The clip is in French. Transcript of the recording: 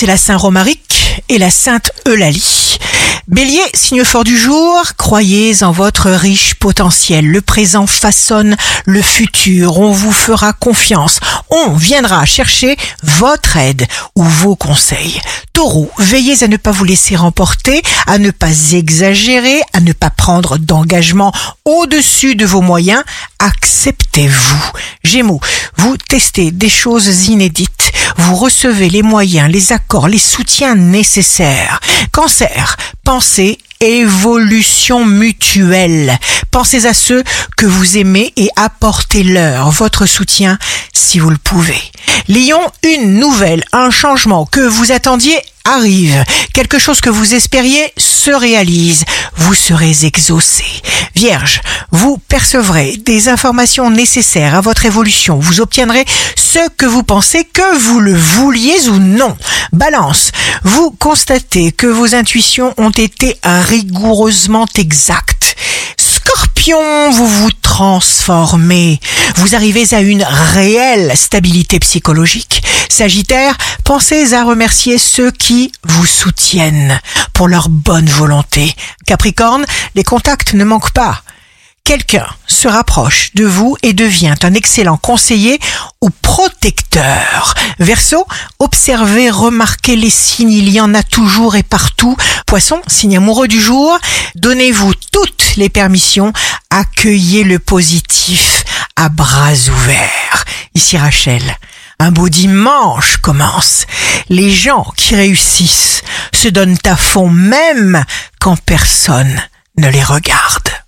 c'est la Saint Romaric et la Sainte Eulalie. Bélier, signe fort du jour, croyez en votre riche potentiel. Le présent façonne le futur. On vous fera confiance. On viendra chercher votre aide ou vos conseils. Taureau, veillez à ne pas vous laisser remporter, à ne pas exagérer, à ne pas prendre d'engagement au-dessus de vos moyens. Acceptez-vous. Gémeaux, vous testez des choses inédites. Vous recevez les moyens, les accords, les soutiens nécessaires. Cancer, pensez évolution mutuelle. Pensez à ceux que vous aimez et apportez-leur votre soutien si vous le pouvez. Lion, une nouvelle, un changement que vous attendiez arrive. Quelque chose que vous espériez se réalise. Vous serez exaucé. Vierge, vous percevrez des informations nécessaires à votre évolution. Vous obtiendrez ce que vous pensez que vous le vouliez ou non. Balance, vous constatez que vos intuitions ont été rigoureusement exactes. Scorpion, vous vous transformez. Vous arrivez à une réelle stabilité psychologique. Sagittaire, pensez à remercier ceux qui vous soutiennent pour leur bonne volonté. Capricorne, les contacts ne manquent pas. Quelqu'un se rapproche de vous et devient un excellent conseiller ou protecteur. Verseau, observez, remarquez les signes, il y en a toujours et partout. Poisson, signe amoureux du jour, donnez-vous toutes les permissions, accueillez le positif à bras ouverts. Ici Rachel. Un beau dimanche commence. Les gens qui réussissent se donnent à fond même quand personne ne les regarde.